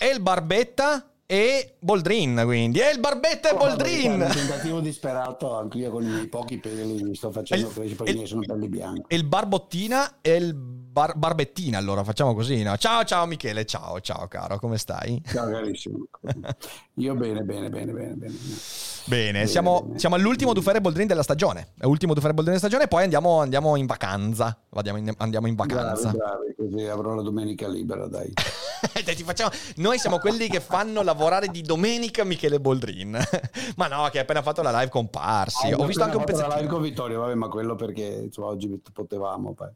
E il Barbetta e Boldrin, quindi. E il Barbetta e Boldrin! Un tentativo disperato anche io con i pochi peli mi sto facendo crescere perché sono pelli bianchi. E il Barbottina e il bar- Barbettina, allora facciamo così, no? Ciao, ciao Michele, ciao, ciao caro, come stai? Ciao carissimo. Io bene, bene, bene, bene, bene. Bene, siamo, bene. siamo all'ultimo Dufere Boldrin della stagione. È l'ultimo Dufere Boldrin della stagione, poi andiamo, andiamo in vacanza. Andiamo in, andiamo in vacanza. Bravi, bravi, così avrò la domenica libera, dai. Dai, ti facciamo- Noi siamo quelli che fanno lavorare di domenica Michele Boldrin. ma no, che ha appena fatto la live con Parsi. Ho visto anche un fatto la pezzettino. live con Vittorio, vabbè, ma quello perché insomma, oggi potevamo. poi.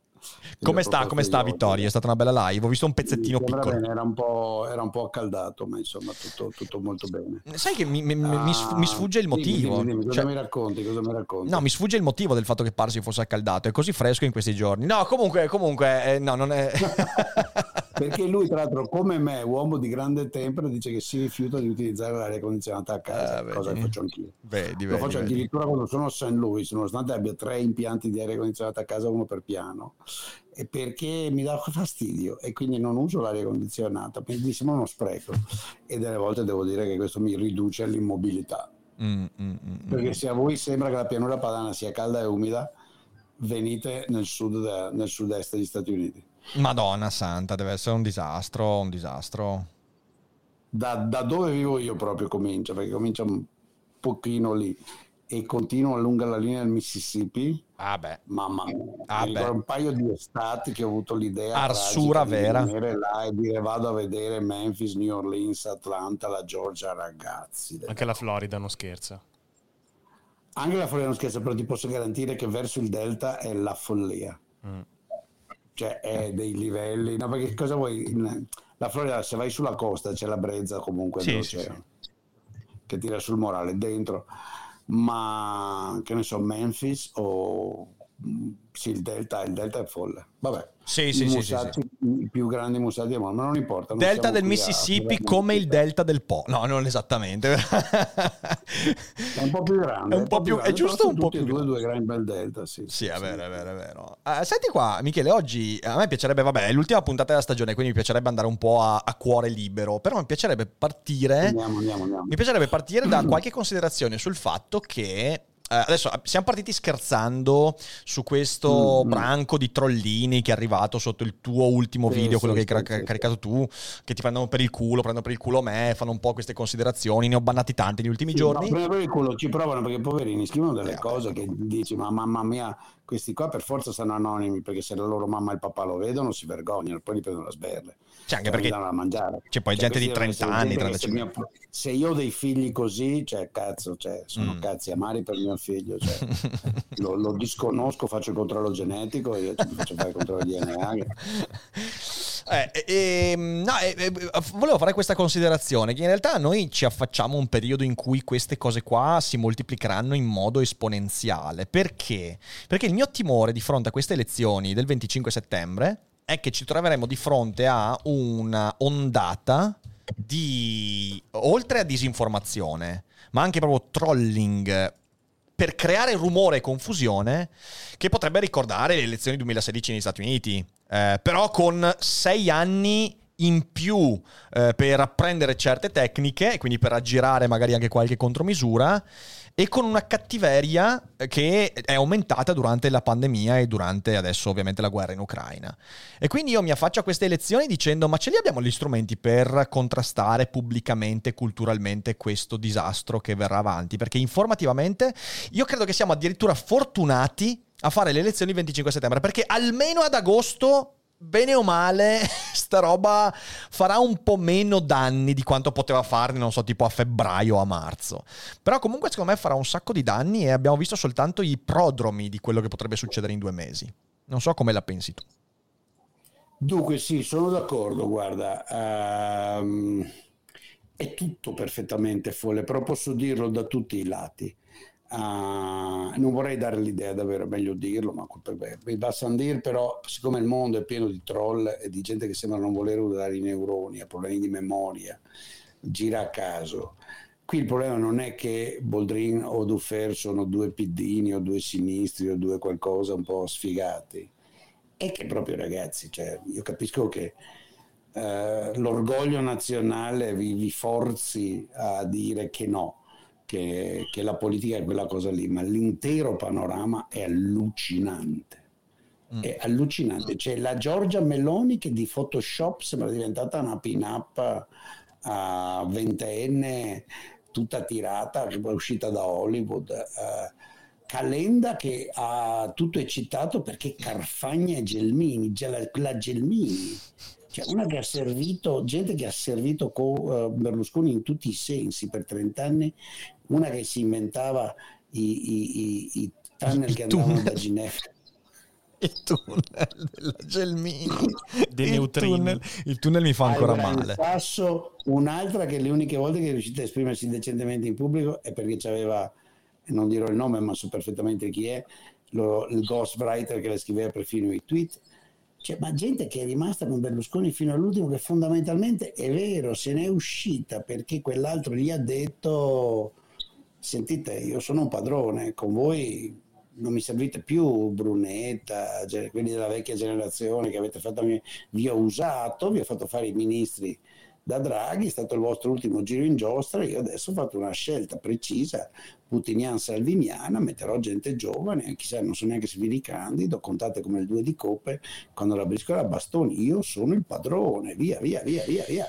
Come sta, come sta. Vittorio? È stata una bella live. Ho visto un pezzettino piccolo. bene, era, un po', era un po' accaldato, ma insomma tutto, tutto molto bene. Sai che mi, mi- sf- mi sfugge il Ah, dimmi, motivo. dimmi, dimmi, cosa Cioè- mi racconti? Cosa mi racconti? No, mi sfugge il motivo del fatto che Parsi fosse accaldato. È così fresco in questi giorni. No, comunque, comunque, eh, no, non è. Perché lui, tra l'altro, come me, uomo di grande tempera, dice che si rifiuta di utilizzare l'aria condizionata a casa, Ah, cosa che faccio anch'io. vedi, Lo vedi, faccio vedi. addirittura quando sono a St. Louis, nonostante abbia tre impianti di aria condizionata a casa, uno per piano, perché mi dà fastidio e quindi non uso l'aria condizionata, quindi mi sembra uno spreco e delle volte devo dire che questo mi riduce l'immobilità. Mm, mm, mm, mm. Perché se a voi sembra che la pianura padana sia calda e umida, venite nel, sud de- nel sud-est degli Stati Uniti. Madonna santa, deve essere un disastro, un disastro. Da, da dove vivo io proprio comincia, perché comincia un pochino lì e continua lungo la linea del Mississippi. Ah beh. Mamma mia, Ah, beh. un paio di estati che ho avuto l'idea Arsura tragica di vera. venire là e dire vado a vedere Memphis, New Orleans, Atlanta, la Georgia, ragazzi. Anche la Florida non scherza. Anche la Florida non scherza, però ti posso garantire che verso il Delta è la follia. Mm. Cioè è dei livelli, no perché cosa vuoi? La Florida se vai sulla costa c'è la brezza comunque Sì, dell'oceano che tira sul morale dentro, ma che ne so, Memphis o sì, il Delta, il Delta è folle. Vabbè. Sì, sì, I sì, musati, i più grandi musati ma non importa. non Delta del a- Mississippi come il delta del Po. No, non esattamente. È un po' più grande. È un po' più- è grande, giusto però un po' più e due, grande. due gran bel delta, sì. Sì, è sì. vero, è vero, è vero. Eh, senti qua, Michele, oggi a me piacerebbe, vabbè, è l'ultima puntata della stagione, quindi mi piacerebbe andare un po' a, a cuore libero, però mi piacerebbe partire... Andiamo, andiamo, andiamo. Mi piacerebbe partire da qualche considerazione sul fatto che adesso siamo partiti scherzando su questo Mm, branco di trollini che è arrivato sotto il tuo ultimo Sì, video, quello sì, che hai sì, car- sì. caricato tu, che ti prendono per il culo, prendono per il culo me, fanno un po' queste considerazioni, ne ho bannati tanti negli ultimi Sì, giorni. no, per il culo ci provano perché poverini scrivono delle Eh, cose vabbè. che dici ma mamma mia questi qua per forza sono anonimi perché se la loro mamma e il papà lo vedono si vergognano poi li prendono a sberle. Cioè, anche Cioè, perché danno da mangiare. c'è poi Cioè, gente di questi 30 devono anni, essere gente che 35 se, mio- se io ho dei figli così cioè cazzo cioè, sono Mm. cazzi amari per mio figlio cioè, lo, lo disconosco faccio il controllo genetico io faccio fare il controllo DNA Eh, eh, ehm, no, eh, eh, volevo fare questa considerazione, che in realtà noi ci affacciamo a un periodo in cui queste cose qua si moltiplicheranno in modo esponenziale. Perché? Perché il mio timore di fronte a queste elezioni del 25 settembre è che ci troveremo di fronte a una ondata di, oltre a disinformazione, ma anche proprio trolling per creare rumore e confusione che potrebbe ricordare le elezioni 2016 negli Stati Uniti, eh, però con sei anni in più eh, per apprendere certe tecniche, e quindi per aggirare magari anche qualche contromisura, e con una cattiveria che è aumentata durante la pandemia e durante adesso ovviamente la guerra in Ucraina. E quindi io mi affaccio a queste elezioni dicendo ma ce li abbiamo gli strumenti per contrastare pubblicamente culturalmente questo disastro che verrà avanti? Perché informativamente io credo che siamo addirittura fortunati a fare le elezioni il 25 settembre, perché almeno ad agosto bene o male, sta roba farà un po' meno danni di quanto poteva farne, non so, tipo a febbraio o a marzo. Però comunque secondo me farà un sacco di danni e abbiamo visto soltanto i prodromi di quello che potrebbe succedere in due mesi. Non so come la pensi tu. Dunque sì, sono d'accordo, guarda, um, è tutto perfettamente folle, però posso dirlo da tutti i lati. Uh, non vorrei dare l'idea davvero, è meglio dirlo, ma mi basta dire, però siccome il mondo è pieno di troll e di gente che sembra non voler usare i neuroni, ha problemi di memoria, gira a caso. Qui il problema non è che Boldrin o Duffer sono due piddini o due sinistri o due qualcosa un po' sfigati. È che proprio ragazzi, cioè, io capisco che eh, l'orgoglio nazionale vi, vi, forzi a dire che no, che, che, la politica è quella cosa lì, ma l'intero panorama è allucinante. Mm. È allucinante. C'è la Giorgia Meloni che di Photoshop sembra diventata una pin-up a ventenne tutta tirata, uscita da Hollywood. Uh, Calenda che ha tutto eccitato perché Carfagna e Gelmini, la Gelmini, cioè una che ha servito, gente che ha servito con uh, Berlusconi in tutti i sensi per 30 anni, una che si inventava i, i, i, i tunnel che andavano da Ginevra. Il tunnel della Gelmini. Dei il neutrini. tunnel, il tunnel mi fa ancora allora, male. Passo un'altra che le uniche volte che è riuscita a esprimersi decentemente in pubblico è perché c'aveva non dirò il nome ma so perfettamente chi è, lo, il ghostwriter che le scriveva perfino i tweet, cioè, ma gente che è rimasta con Berlusconi fino all'ultimo, che fondamentalmente è vero, se ne è uscita perché quell'altro gli ha detto, sentite, io sono un padrone, con voi non mi servite più Brunetta, quelli della vecchia generazione che avete fatto, vi ho usato, vi ho fatto fare i ministri da Draghi, è stato il vostro ultimo giro in giostra, io adesso ho fatto una scelta precisa, putiniana-salviniana, metterò gente giovane, chissà, non so neanche se vi ricandido, contate come il due di coppe, quando la briscola a bastoni, io sono il padrone, via, via, via, via, via,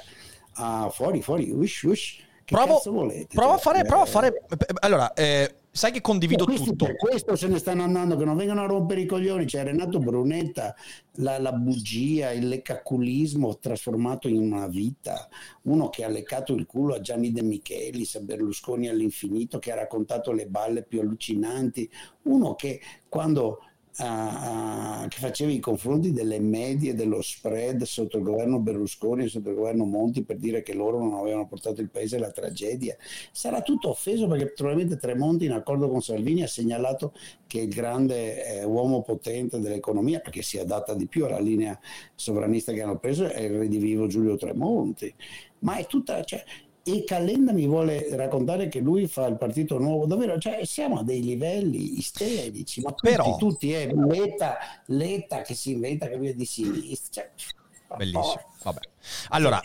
ah, fuori, fuori, ush, ush, che provo, volete? Prova cioè, a fare, prova a fare, allora, eh, sai che condivido questo, tutto. Per questo se ne stanno andando, che non vengano a rompere i coglioni. C'è Renato Brunetta, la, la bugia, il leccaculismo trasformato in una vita. Uno che ha leccato il culo a Gianni De Michelis, a Berlusconi all'infinito, che ha raccontato le balle più allucinanti. Uno che quando a, che faceva i confronti delle medie dello spread sotto il governo Berlusconi e sotto il governo Monti per dire che loro non avevano portato il paese alla tragedia. Sarà tutto offeso perché probabilmente Tremonti in accordo con Salvini ha segnalato che il grande eh, uomo potente dell'economia, perché si adatta di più alla linea sovranista che hanno preso, è il redivivo Giulio Tremonti. Ma è tutta... Cioè, e Calenda mi vuole raccontare che lui fa il partito nuovo, davvero, cioè siamo a dei livelli isterici, ma tutti, Però... tutti eh, Letta, Letta che si inventa che lui è di sinistra. Cioè, Bellissimo, vabbè. Allora,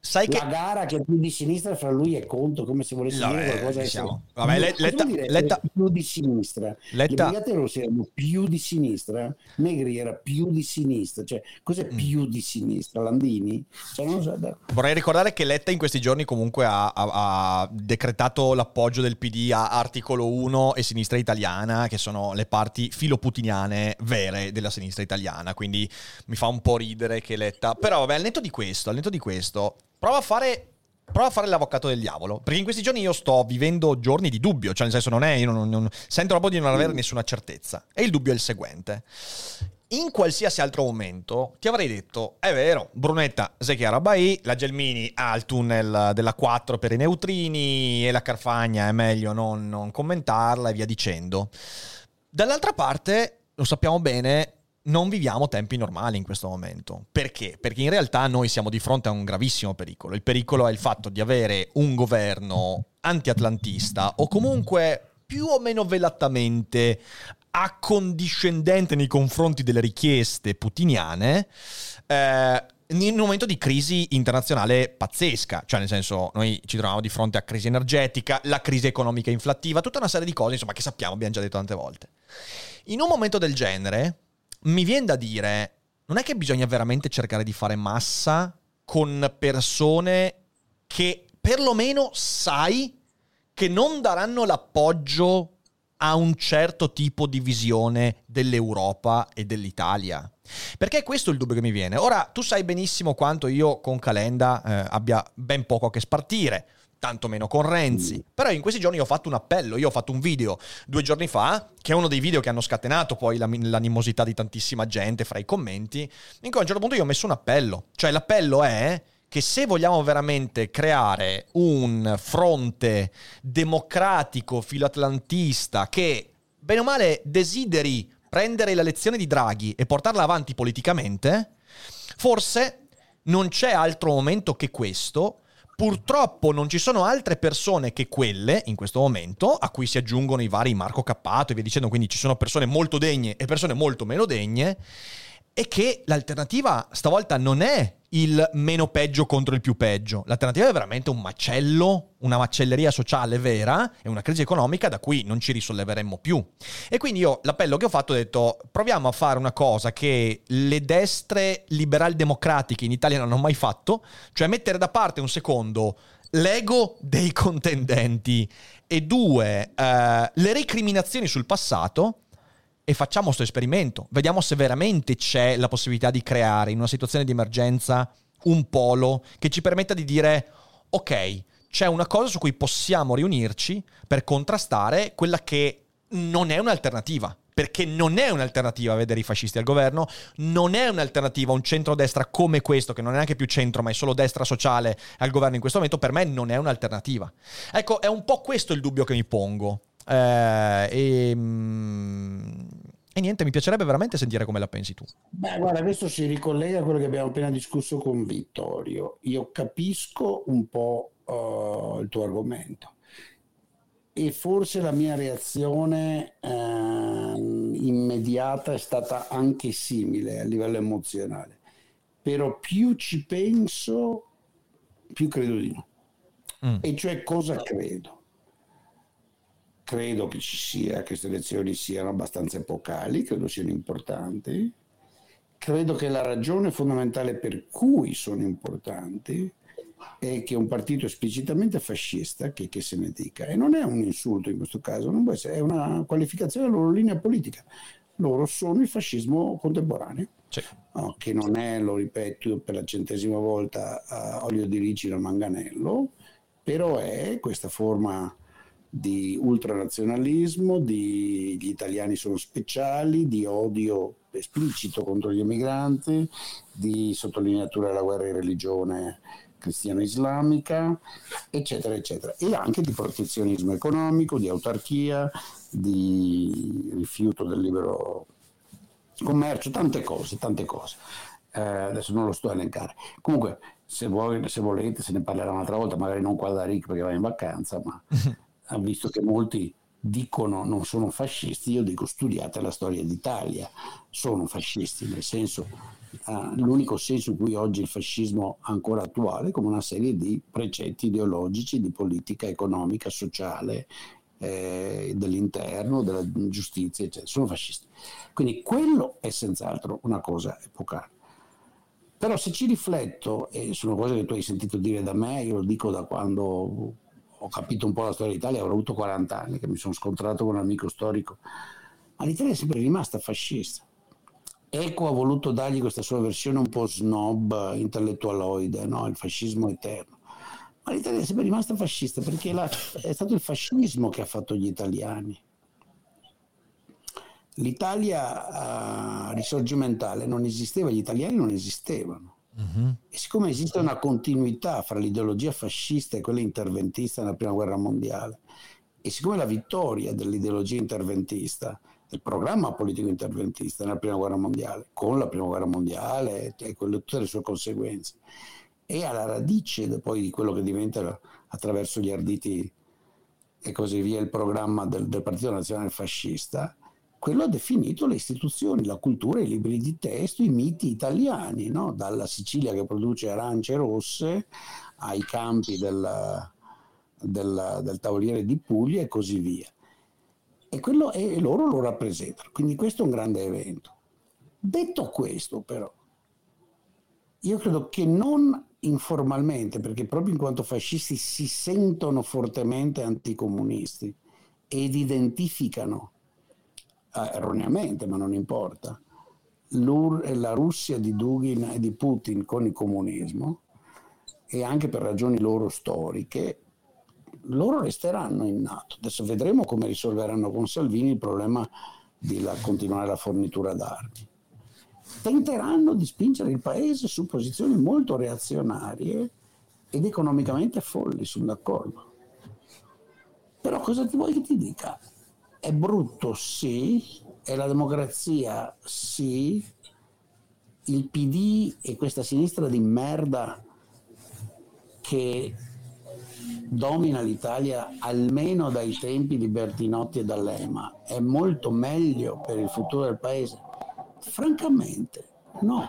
sai la che... gara che è più di sinistra fra lui e Conto, come se volesse Vabbè, dire qualcosa diciamo. Vabbè, le, letta, letta, più di sinistra. Letta... Le Rossi erano più di sinistra, Negri era più di sinistra. Cioè, cos'è mm. più di sinistra? Landini? Cioè, so, Vorrei ricordare che Letta in questi giorni comunque ha, ha, ha, decretato l'appoggio del PD a Articolo 1 e Sinistra Italiana, che sono le parti filoputiniane vere della sinistra italiana. Quindi mi fa un po' ridere che Letta... Però vabbè, netto di questo al netto di questo, prova a fare prova a fare l'avvocato del diavolo. Perché in questi giorni io sto vivendo giorni di dubbio, cioè nel senso non è, io non, non, sento proprio di non avere mm. nessuna certezza. E il dubbio è il seguente. In qualsiasi altro momento ti avrei detto, è vero, Brunetta Zechiara Bai, la Gelmini ha il tunnel della 4 per i neutrini e la Carfagna è meglio non, non commentarla e via dicendo. Dall'altra parte, lo sappiamo bene, non viviamo tempi normali in questo momento. Perché? Perché in realtà noi siamo di fronte a un gravissimo pericolo. Il pericolo è il fatto di avere un governo anti-atlantista o comunque più o meno velatamente accondiscendente nei confronti delle richieste putiniane. Eh, in un momento di crisi internazionale pazzesca, cioè nel senso noi ci troviamo di fronte a crisi energetica, la crisi economica inflattiva, tutta una serie di cose insomma che sappiamo, abbiamo già detto tante volte. In un momento del genere, mi viene da dire, non è che bisogna veramente cercare di fare massa con persone che perlomeno sai che non daranno l'appoggio a un certo tipo di visione dell'Europa e dell'Italia. Perché questo è il dubbio che mi viene. Ora, tu sai benissimo quanto io con Calenda eh, abbia ben poco a che spartire tanto meno con Renzi. Mm. Però in questi giorni ho fatto un appello, io ho fatto un video due giorni fa, che è uno dei video che hanno scatenato poi l'animosità di tantissima gente fra i commenti, in cui a un certo punto io ho messo un appello. Cioè l'appello è che se vogliamo veramente creare un fronte democratico filoatlantista che, bene o male, desideri prendere la lezione di Draghi e portarla avanti politicamente, forse non c'è altro momento che questo. Purtroppo non ci sono altre persone che quelle in questo momento, a cui si aggiungono i vari Marco Cappato e via dicendo, quindi ci sono persone molto degne e persone molto meno degne, e che l'alternativa stavolta non è il meno peggio contro il più peggio. L'alternativa è veramente un macello, una macelleria sociale vera e una crisi economica da cui non ci risolleveremmo più. E quindi io l'appello che ho fatto ho detto proviamo a fare una cosa che le destre liberal democratiche in Italia non hanno mai fatto, cioè mettere da parte un secondo l'ego dei contendenti e due, eh, le recriminazioni sul passato e facciamo questo esperimento. Vediamo se veramente c'è la possibilità di creare in una situazione di emergenza un polo che ci permetta di dire ok, c'è una cosa su cui possiamo riunirci per contrastare quella che non è un'alternativa. Perché non è un'alternativa vedere i fascisti al governo, non è un'alternativa un centro-destra come questo, che non è neanche più centro, ma è solo destra sociale al governo in questo momento, per me non è un'alternativa. Ecco, è un po' questo il dubbio che mi pongo. Eh, e, mm, e, niente, mi piacerebbe veramente sentire come la pensi tu. Beh, guarda, questo si ricollega a quello che abbiamo appena discusso con Vittorio. Io capisco un po' uh, il tuo argomento e forse la mia reazione uh, immediata è stata anche simile a livello emozionale. Però più ci penso, più credo di no. Mm. E cioè cosa credo? Credo che ci sia, che queste elezioni siano abbastanza epocali, credo siano importanti. Credo che la ragione fondamentale per cui sono importanti è che un partito esplicitamente fascista, che, che, se ne dica, e non è un insulto in questo caso, essere, è una qualificazione della loro linea politica. Loro sono il fascismo contemporaneo, sì. no, che non è, lo ripeto per la centesima volta, uh, olio di ricino manganello, però è questa forma di ultranazionalismo, di gli italiani sono speciali, di odio esplicito contro gli emigranti, di sottolineatura della guerra di religione cristiano-islamica, eccetera, eccetera. E anche di protezionismo economico, di autarchia, di rifiuto del libero commercio, tante cose, tante cose. Eh, adesso non lo sto a elencare. Comunque, se, vuoi, se volete, se ne parlerà un'altra volta, magari non qua da Rick perché va in vacanza, ma visto che molti dicono non sono fascisti, io dico studiate la storia d'Italia, sono fascisti, nel senso, uh, l'unico senso in cui oggi il fascismo è ancora attuale come una serie di precetti ideologici di politica economica, sociale, eh, dell'interno, della giustizia, eccetera, sono fascisti. Quindi quello è senz'altro una cosa epocale. Però se ci rifletto, e sono cose che tu hai sentito dire da me, io lo dico da quando ho capito un po' la storia d'Italia, avrò avuto 40 anni che mi sono scontrato con un amico storico, ma l'Italia è sempre rimasta fascista. Eco ha voluto dargli questa sua versione un po' snob, intellettualoide, no? il fascismo eterno. Ma l'Italia è sempre rimasta fascista perché la, è stato il fascismo che ha fatto gli italiani. L'Italia uh, risorgimentale non esisteva, gli italiani non esistevano. Uh-huh. E siccome esiste una continuità fra l'ideologia fascista e quella interventista nella prima guerra mondiale, e siccome la vittoria dell'ideologia interventista, del programma politico interventista nella prima guerra mondiale, con la prima guerra mondiale e quelle, tutte le sue conseguenze, è alla radice poi di quello che diventa attraverso gli arditi e così via il programma del, del Partito Nazionale Fascista, quello ha definito le istituzioni, la cultura, i libri di testo, i miti italiani, no? dalla Sicilia che produce arance rosse ai campi del, del, del tavoliere di Puglia e così via. E, quello, e loro lo rappresentano, quindi questo è un grande evento. Detto questo però, io credo che non informalmente, perché proprio in quanto fascisti si sentono fortemente anticomunisti ed identificano erroneamente, ma non importa, la Russia di Dugin e di Putin con il comunismo e anche per ragioni loro storiche loro resteranno in Nato. Adesso vedremo come risolveranno con Salvini il problema di la, continuare la fornitura d'armi. Tenteranno di spingere il paese su posizioni molto reazionarie ed economicamente folli, sono d'accordo. Però cosa ti vuoi che ti dica? È brutto, sì, è la democrazia, sì, il PD e questa sinistra di merda che domina l'Italia almeno dai tempi di Bertinotti e D'Alema è molto meglio per il futuro del paese? Francamente, no.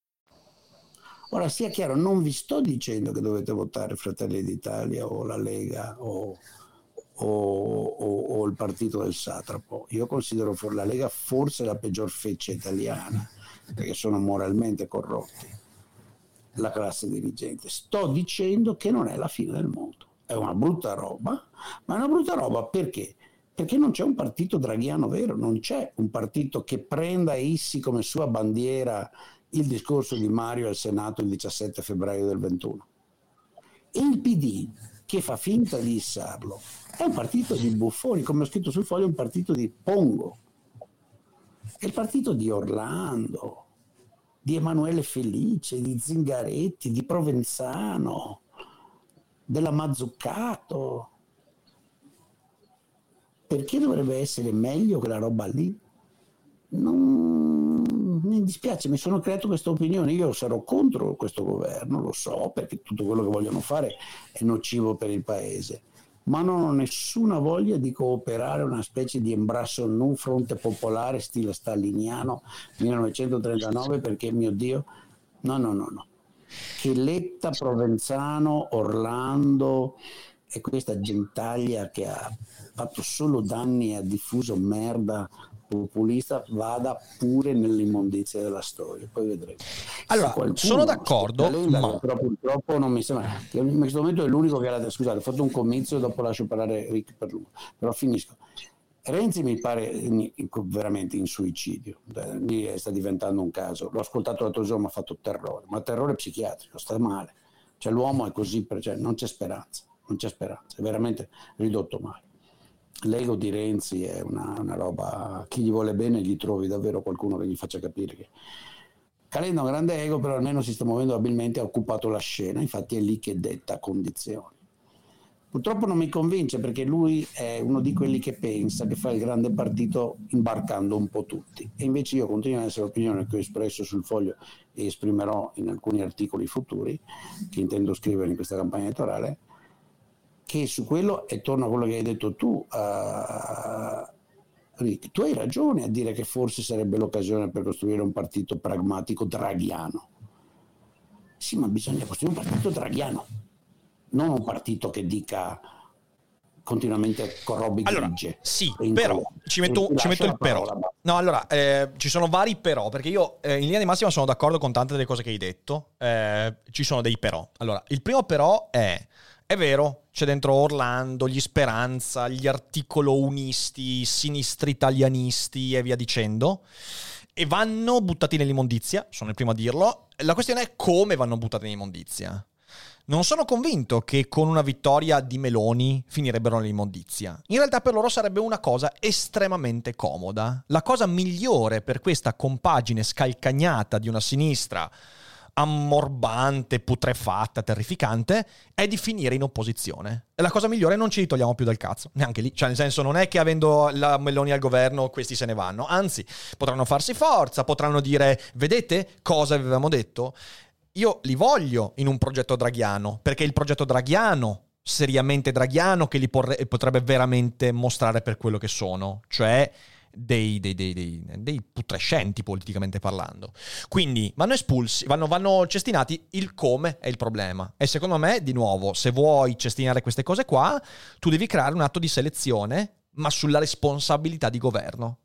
Ora sia chiaro, non vi sto dicendo che dovete votare Fratelli d'Italia o la Lega o, o, o, o il partito del Satrapo. Io considero la Lega forse la peggior feccia italiana perché sono moralmente corrotti la classe dirigente. Sto dicendo che non è la fine del mondo. È una brutta roba, ma è una brutta roba perché? Perché non c'è un partito draghiano vero, non c'è un partito che prenda essi come sua bandiera il discorso di Mario al Senato il 17 febbraio del 21. E il PD, che fa finta di issarlo, è un partito di buffoni, come ho scritto sul foglio, è un partito di Pongo. È il partito di Orlando, di Emanuele Felice, di Zingaretti, di Provenzano, della Mazzuccato. Perché dovrebbe essere meglio quella roba lì? Non, mi dispiace, mi sono creato questa opinione, io sarò contro questo governo, lo so, perché tutto quello che vogliono fare è nocivo per il paese, ma non ho nessuna voglia di cooperare una specie di embrasso non fronte popolare stile staliniano 1939 perché mio Dio, no, no, no, no. Che Letta, Provenzano, Orlando e questa gentaglia che ha fatto solo danni e ha diffuso merda populista vada pure nell'immondizia della storia. Poi vedremo. Allora, sono d'accordo. Ma... Però purtroppo non mi sembra. In questo momento è l'unico che ha. Scusate, ho fatto un comizio, dopo lascio parlare Rick per lungo. Però finisco. Renzi mi pare veramente in suicidio, lì sta diventando un caso. L'ho ascoltato l'altro giorno, mi ha fatto terrore, ma terrore psichiatrico, sta male. Cioè l'uomo è così, cioè, non c'è speranza, non c'è speranza, è veramente ridotto male l'ego di Renzi è una, una, roba, chi gli vuole bene gli trovi davvero qualcuno che gli faccia capire che Calenda ha un grande ego, però almeno si sta muovendo abilmente, ha occupato la scena, infatti è lì che detta condizioni. Purtroppo non mi convince perché lui è uno di quelli che pensa che fa il grande partito imbarcando un po' tutti. E invece io continuo ad essere l'opinione che ho espresso sul foglio e esprimerò in alcuni articoli futuri che intendo scrivere in questa campagna elettorale, che su quello, e torno a quello che hai detto tu, uh, Rick, tu hai ragione a dire che forse sarebbe l'occasione per costruire un partito pragmatico draghiano. Sì, ma bisogna costruire un partito draghiano, non un partito che dica continuamente corrobi allora, grigie. Sì, però ci metto, ci metto il però. Parola. No, allora, eh, ci sono vari però, perché io eh, in linea di massima sono d'accordo con tante delle cose che hai detto. Eh, ci sono dei però. Allora, il primo però è è vero, c'è dentro Orlando, gli Speranza, gli articolo unisti, sinistri italianisti e via dicendo. E vanno buttati nell'immondizia, sono il primo a dirlo. La questione è come vanno buttati nell'immondizia. Non sono convinto che con una vittoria di Meloni finirebbero nell'immondizia. In realtà per loro sarebbe una cosa estremamente comoda. La cosa migliore per questa compagine scalcagnata di una sinistra ammorbante, putrefatta, terrificante, è di finire in opposizione. E la cosa migliore è non ci ritogliamo più dal cazzo, neanche lì. Cioè, nel senso, non è che avendo la Meloni al governo questi se ne vanno. Anzi, potranno farsi forza, potranno dire, vedete cosa avevamo detto? Io li voglio in un progetto draghiano, perché il progetto draghiano seriamente draghiano che li porre, potrebbe veramente mostrare per quello che sono, cioè dei, dei, dei, dei, putrescenti politicamente parlando. Quindi vanno espulsi, vanno, vanno cestinati, il come è il problema. E secondo me, di nuovo, se vuoi cestinare queste cose qua, tu devi creare un atto di selezione, ma sulla responsabilità di governo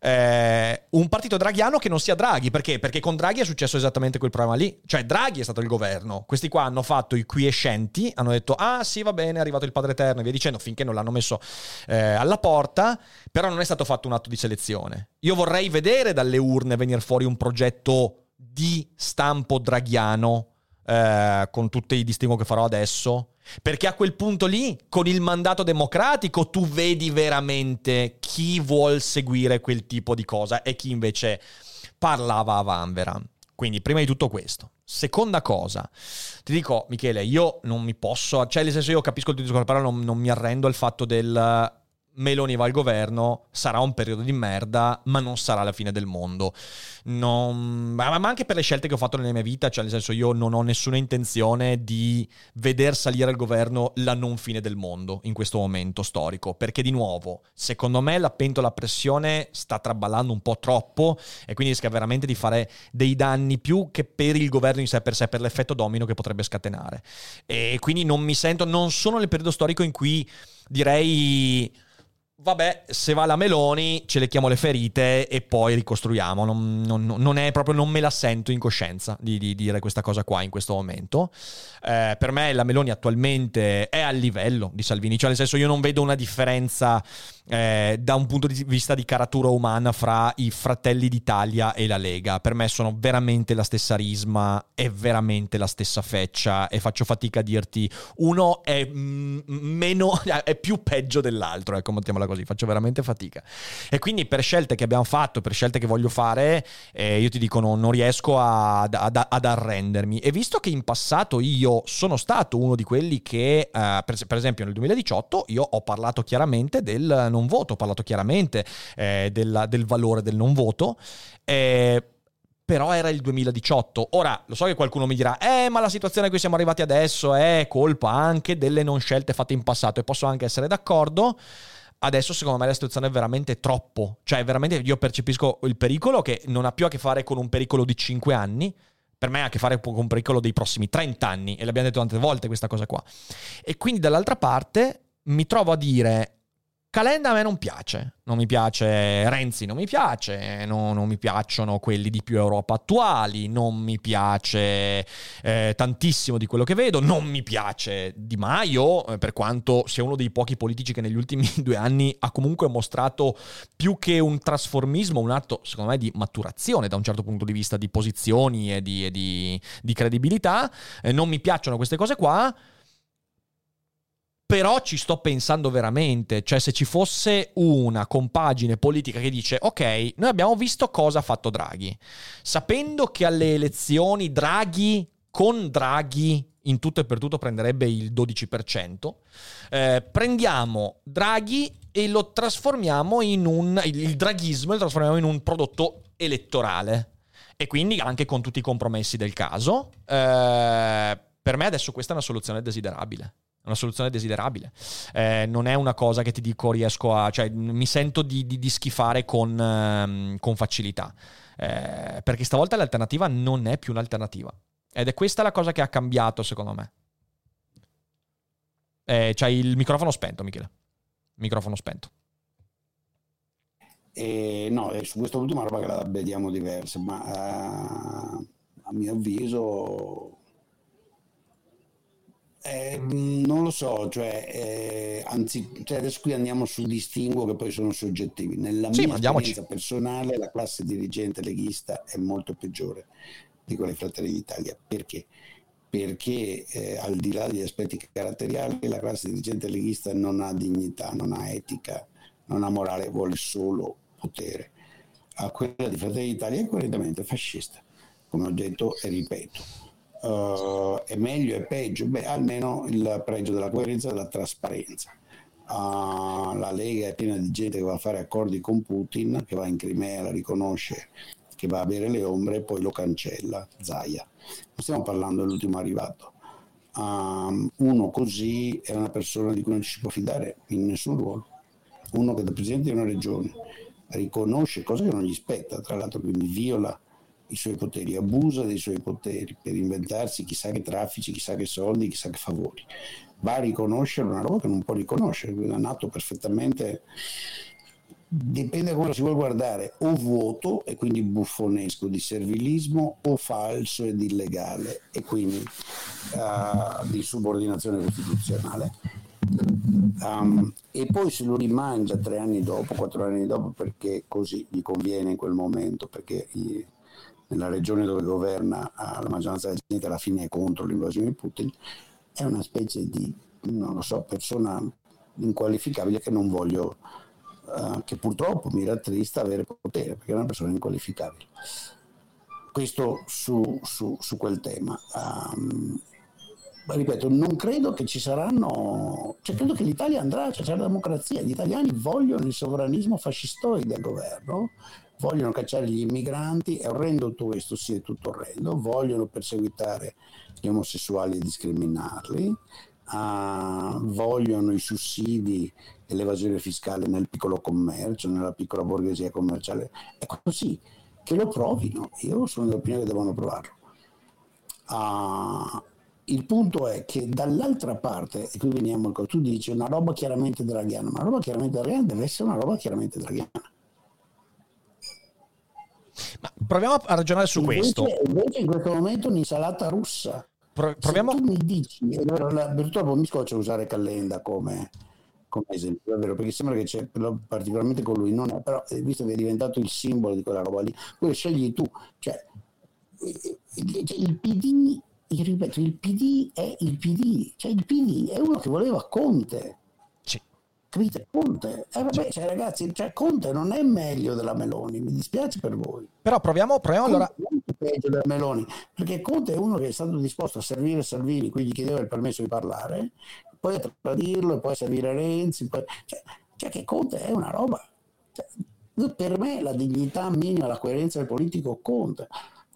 eh, un partito draghiano che non sia Draghi. Perché? Perché con Draghi è successo esattamente quel problema lì. Cioè, Draghi è stato il governo. Questi qua hanno fatto i quiescenti, hanno detto: ah, sì, va bene, è arrivato il Padre Eterno e via dicendo, finché non l'hanno messo eh, alla porta. Però non è stato fatto un atto di selezione. Io vorrei vedere dalle urne venire fuori un progetto di stampo draghiano. Eh, con tutti i distinguo che farò adesso, perché a quel punto lì, con il mandato democratico, tu vedi veramente chi vuol seguire quel tipo di cosa e chi invece parlava a Vanvera. Quindi, prima di tutto questo. Seconda cosa, ti dico, Michele, io non mi posso, cioè nel senso io capisco il tuo discorso, però non, non mi arrendo al fatto del Meloni va al governo, sarà un periodo di merda, ma non sarà la fine del mondo. Non... Ma, anche per le scelte che ho fatto nella mia vita, cioè nel senso io non ho nessuna intenzione di veder salire al governo la non fine del mondo in questo momento storico, perché di nuovo, secondo me la pentola a pressione sta traballando un po' troppo e quindi rischia veramente di fare dei danni più che per il governo in sé per sé, per l'effetto domino che potrebbe scatenare. E quindi non mi sento, non sono nel periodo storico in cui direi Vabbè, se va la Meloni, ce le chiamo le ferite e poi ricostruiamo. Non, non, non, è proprio, non me la sento in coscienza di, di dire questa cosa qua in questo momento. Eh, per me la Meloni attualmente è a livello di Salvini, cioè nel senso io non vedo una differenza eh, da un punto di vista di caratura umana fra i Fratelli d'Italia e la Lega. Per me sono veramente la stessa risma, è veramente la stessa feccia e faccio fatica a dirti uno è m- meno, è più peggio dell'altro, ecco, mettiamola così, faccio veramente fatica. E quindi per scelte che abbiamo fatto, per scelte che voglio fare, eh, io ti dico non, non riesco ad, ad, ad, arrendermi. E visto che in passato io sono stato uno di quelli che, eh, per, per, esempio nel 2018, io ho parlato chiaramente del non voto, ho parlato chiaramente eh, della, del valore del non voto. Eh, però era il 2018. Ora, lo so che qualcuno mi dirà, eh, ma la situazione a cui siamo arrivati adesso è colpa anche delle non scelte fatte in passato e posso anche essere d'accordo. Adesso secondo me la situazione è veramente troppo, cioè veramente io percepisco il pericolo che non ha più a che fare con un pericolo di 5 anni, per me ha a che fare con un pericolo dei prossimi 30 anni e l'abbiamo detto tante volte questa cosa qua. E quindi dall'altra parte mi trovo a dire Calenda a me non piace, non mi piace Renzi, non mi piace, no, non mi piacciono quelli di più Europa attuali, non mi piace eh, tantissimo di quello che vedo, non mi piace Di Maio, eh, per quanto sia uno dei pochi politici che negli ultimi due anni ha comunque mostrato più che un trasformismo, un atto secondo me di maturazione da un certo punto di vista di posizioni e di, e di, di credibilità, eh, non mi piacciono queste cose qua. Però ci sto pensando veramente, cioè se ci fosse una compagine politica che dice ok, noi abbiamo visto cosa ha fatto Draghi, sapendo che alle elezioni Draghi con Draghi in tutto e per tutto prenderebbe il 12%, eh, prendiamo Draghi e lo trasformiamo in un, il draghismo lo trasformiamo in un prodotto elettorale. E quindi anche con tutti i compromessi del caso. Eh, per me adesso questa è una soluzione desiderabile una soluzione desiderabile. Eh, non è una cosa che ti dico riesco a... cioè mi sento di, di, di schifare con, ehm, con facilità. Eh, perché stavolta l'alternativa non è più un'alternativa. Ed è questa la cosa che ha cambiato secondo me. Eh, c'hai il microfono spento, Michele. Microfono spento. Eh, no, su questa ultima roba che la vediamo diversa, ma uh, a mio avviso eh, non lo so, cioè, eh, anzi, cioè adesso qui andiamo sul distinguo che poi sono soggettivi. Nella sì, mia esperienza personale la classe dirigente leghista è molto peggiore di quella dei Fratelli d'Italia. Perché? Perché eh, al di là degli aspetti caratteriali la classe dirigente leghista non ha dignità, non ha etica, non ha morale, vuole solo potere. A quella di Fratelli d'Italia è correttamente fascista, come ho detto e ripeto uh, è meglio e peggio? Beh, almeno il pregio della coerenza e della trasparenza. Uh, la Lega è piena di gente che va a fare accordi con Putin, che va in Crimea, la riconosce, che va a bere le ombre e poi lo cancella, Zaia. Non stiamo parlando dell'ultimo arrivato. Um, uno così è una persona di cui non ci si può fidare in nessun ruolo. Uno che da presidente di una regione riconosce, cosa che non gli spetta, tra l'altro quindi viola i suoi poteri, abusa dei suoi poteri per inventarsi chissà che traffici, chissà che soldi, chissà che favori. Va a riconoscere una roba che non può riconoscere, quindi è nato perfettamente dipende da come si vuole guardare, o vuoto e quindi buffonesco di servilismo o falso ed illegale e quindi uh, di subordinazione costituzionale. Um, e poi se lo rimangia tre anni dopo, quattro anni dopo, perché così gli conviene in quel momento, perché nella regione dove governa uh, la maggioranza della gente alla fine è contro l'invasione di Putin, è una specie di, non lo so, persona inqualificabile che non voglio uh, che purtroppo mi rattrista avere potere, perché è una persona inqualificabile. Questo su, su, su quel tema. Um, ripeto, non credo che ci saranno, cioè credo che l'Italia andrà, cioè c'è la democrazia, gli italiani vogliono il sovranismo fascistoide al governo, vogliono cacciare gli immigranti, è orrendo tutto questo, sì è tutto orrendo, vogliono perseguitare gli omosessuali e discriminarli, uh, vogliono i sussidi e l'evasione fiscale nel piccolo commercio, nella piccola borghesia commerciale. È così, che lo provino. Io sono dell'opinione che devono provarlo. Uh, il punto è che dall'altra parte, e qui veniamo al tu dici una roba chiaramente draghiana, ma una roba chiaramente draghiana deve essere una roba chiaramente draghiana. Ma proviamo a ragionare su invece, questo. Invece in questo momento un'insalata russa proviamo... Se tu mi dici, purtroppo mi scoccia usare Calenda come, come esempio, vero, perché sembra che c'è, particolarmente con lui, non è, però eh, visto che è diventato il simbolo di quella roba lì, poi scegli tu, cioè il, il PD, ripeto, il PD è il PD, cioè il PD è uno che voleva Conte. Capite? Conte, eh vabbè, cioè, ragazzi, cioè, Conte non è meglio della Meloni, mi dispiace per voi. Però proviamo, proviamo allora peggio del Meloni, perché Conte è uno che è stato disposto a servire Salvini, quindi chiedeva il permesso di parlare, poi a tradirlo, poi a servire Renzi, poi... Cioè, cioè, che Conte è una roba. Cioè, per me la dignità minima, la coerenza del politico conta,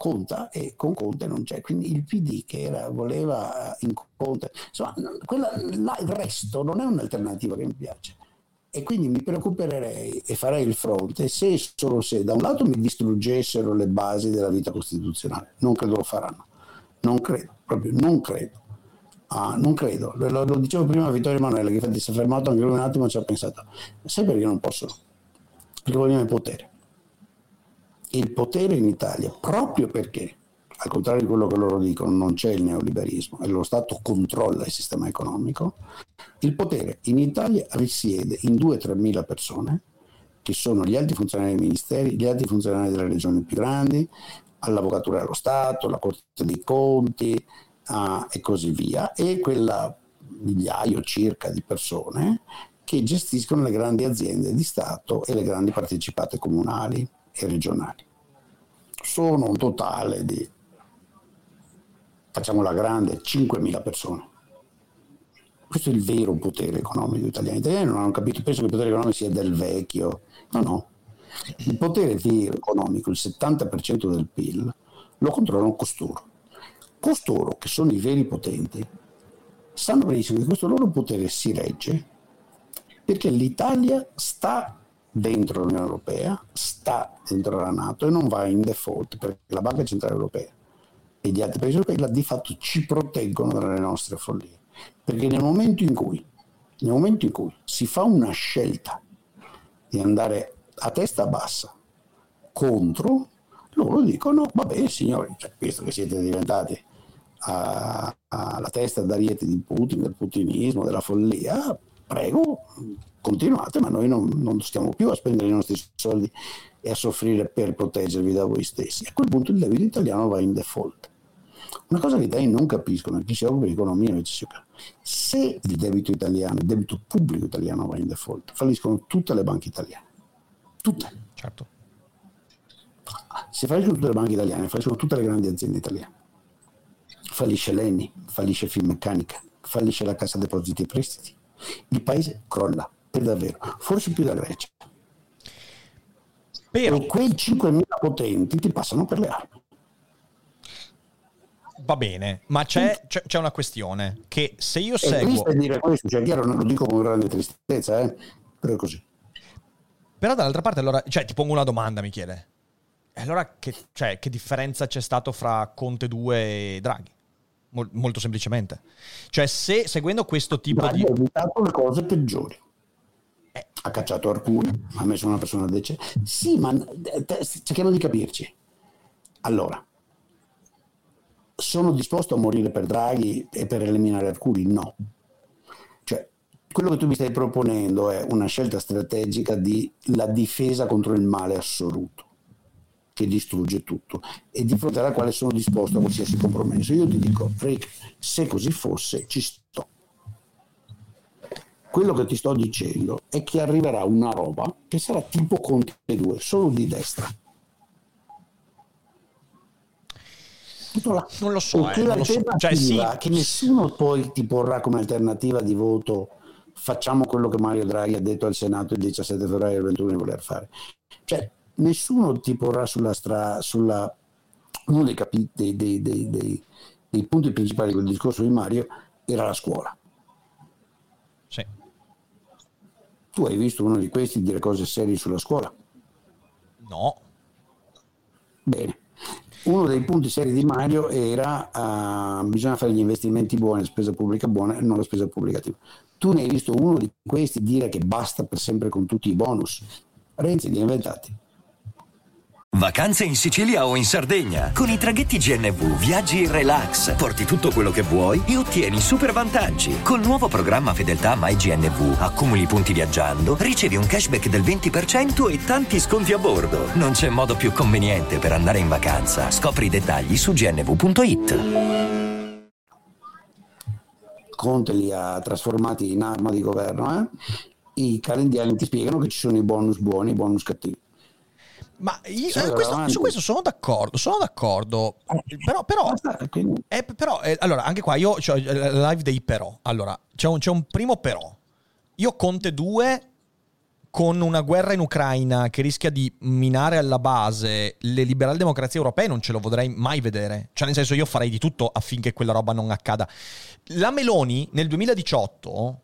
conta e con Conte non c'è. Quindi il PD che era, voleva in Conte, insomma, quella, là, il resto non è un'alternativa che mi piace e quindi mi preoccuperei e farei il fronte se solo se da un lato mi distruggessero le basi della vita costituzionale. Non credo lo faranno. Non credo, proprio non credo. Ah, non credo. Lo, lo, dicevo prima a Vittorio Emanuele, che infatti si è fermato anche lui un attimo e ci ha pensato. Sai perché non possono? Perché vogliono il potere. Il potere in Italia, proprio perché al contrario di quello che loro dicono, non c'è il neoliberismo e lo Stato controlla il sistema economico, il potere in Italia risiede in 2-3 mila persone, che sono gli alti funzionari dei ministeri, gli alti funzionari delle regioni più grandi, all'Avvocatura dello Stato, alla Corte dei Conti uh, e così via, e quella migliaio circa di persone che gestiscono le grandi aziende di Stato e le grandi partecipate comunali e regionali. Sono un totale di facciamo la grande, 5.000 persone. Questo è il vero potere economico italiano. Gli italiani non hanno capito, penso che il potere economico sia del vecchio. No, no. Il potere economico, il 70% del PIL, lo controllano costoro. Costoro, che sono i veri potenti, sanno benissimo che questo loro potere si regge perché l'Italia sta dentro l'Unione Europea, sta dentro la Nato e non va in default perché la Banca Centrale Europea e gli altri paesi europei di fatto ci proteggono dalle nostre follie. Perché nel momento in cui, nel momento in cui si fa una scelta di andare a testa bassa contro, loro dicono, vabbè signori, cioè, visto che siete diventati alla testa d'ariete di Putin, del putinismo, della follia, prego, continuate, ma noi non, non stiamo più a spendere i nostri soldi e a soffrire per proteggervi da voi stessi. A quel punto il debito italiano va in default. Una cosa che i italiani non capiscono, chi si occupa di economia invece si occupa. Se il debito italiano, il debito pubblico italiano va in default, falliscono tutte le banche italiane. Tutte. Certo. Se falliscono tutte le banche italiane, falliscono tutte le grandi aziende italiane. Fallisce l'ENI, fallisce Finmeccanica, fallisce la Cassa Depositi e Prestiti. Il paese crolla, per davvero, forse più da Grecia. Però... E quei 5.000 potenti ti passano per le armi. Va bene, ma c'è, c'è, c'è, una questione che se io seguo... È dire questo, cioè chiaro, non lo dico con grande tristezza, eh? però è così. Però dall'altra parte, allora, cioè, ti pongo una domanda, Michele. E allora che, cioè, che differenza c'è stato fra Conte 2 e Draghi? Mol- molto semplicemente. Cioè, se seguendo questo tipo Draghi di... ha evitato le cose peggiori. Ha cacciato Arcuri, ha messo una persona decente. Sì, ma eh, te- cerchiamo di capirci. Allora, sono disposto a morire per Draghi e per eliminare Arcuri? No. Cioè, quello che tu mi stai proponendo è una scelta strategica di la difesa contro il male assoluto che distrugge tutto e di fronte alla quale sono disposto a qualsiasi compromesso. Io ti dico, Rick, se così fosse, ci sto. Quello che ti sto dicendo è che arriverà una roba che sarà tipo Conte 2, solo di destra. Là. Non lo so, eh, non lo so. Cioè, sì. che nessuno poi ti porrà come alternativa di voto facciamo quello che Mario Draghi ha detto al Senato il 17 febbraio del 21 di voler fare. Cioè, nessuno ti porrà sulla strada, sulla uno dei, capi- dei, dei, dei, punti principali di quel discorso di Mario era la scuola. Sì. Tu hai visto uno di questi dire cose serie sulla scuola? No. Bene. Uno dei punti seri di Mario era uh, bisogna fare gli investimenti buoni, la spesa pubblica buona e non la spesa pubblica attiva. Tu ne hai visto uno di questi dire che basta per sempre con tutti i bonus. Renzi li ha inventati. Vacanze in Sicilia o in Sardegna. Con i traghetti GNV viaggi in relax, porti tutto quello che vuoi e ottieni super vantaggi. Col nuovo programma Fedeltà MyGNV accumuli punti viaggiando, ricevi un cashback del 20% e tanti sconti a bordo. Non c'è modo più conveniente per andare in vacanza. Scopri i dettagli su gnv.it. Conte li ha trasformati in arma di governo. Eh? I calendiani ti spiegano che ci sono i bonus buoni e i bonus cattivi. Ma io, eh, questo- avanti. su questo sono d'accordo, sono d'accordo. Però, però, quindi- eh, però eh, allora, anche qua io ho la live dei però. Allora, c'è un, c'è un primo però. Io Conte 2 con una guerra in Ucraina che rischia di minare alla base le liberal democrazie europee non ce lo vorrei mai vedere. Cioè, nel senso, io farei di tutto affinché quella roba non accada. La Meloni nel 2018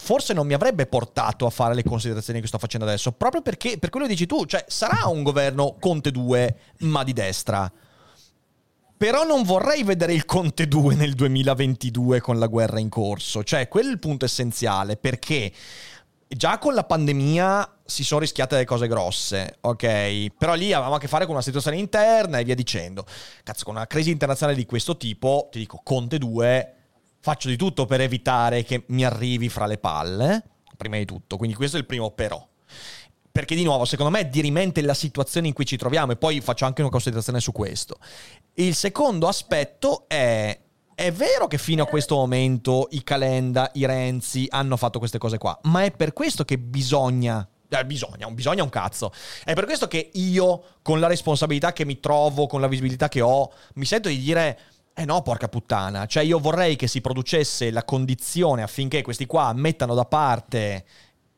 forse non mi avrebbe portato a fare le considerazioni che sto facendo adesso, proprio perché, per quello che dici tu, cioè sarà un governo Conte 2, ma di destra. Però non vorrei vedere il Conte 2 nel 2022 con la guerra in corso. Cioè, quello è il punto essenziale, perché già con la pandemia si sono rischiate delle cose grosse, ok? Però lì avevamo a che fare con una situazione interna e via dicendo. Cazzo, con una crisi internazionale di questo tipo, ti dico, Conte 2, faccio di tutto per evitare che mi arrivi fra le palle, prima di tutto. Quindi questo è il primo però. Perché di nuovo, secondo me, dirimente la situazione in cui ci troviamo e poi faccio anche una considerazione su questo. Il secondo aspetto è... È vero che fino a questo momento i Calenda, i Renzi hanno fatto queste cose qua, ma è per questo che bisogna... eh, bisogna, bisogna un cazzo. È per questo che io, con la responsabilità che mi trovo, con la visibilità che ho, mi sento di dire... Eh no, porca puttana. Cioè, io vorrei che si producesse la condizione affinché questi qua mettano da parte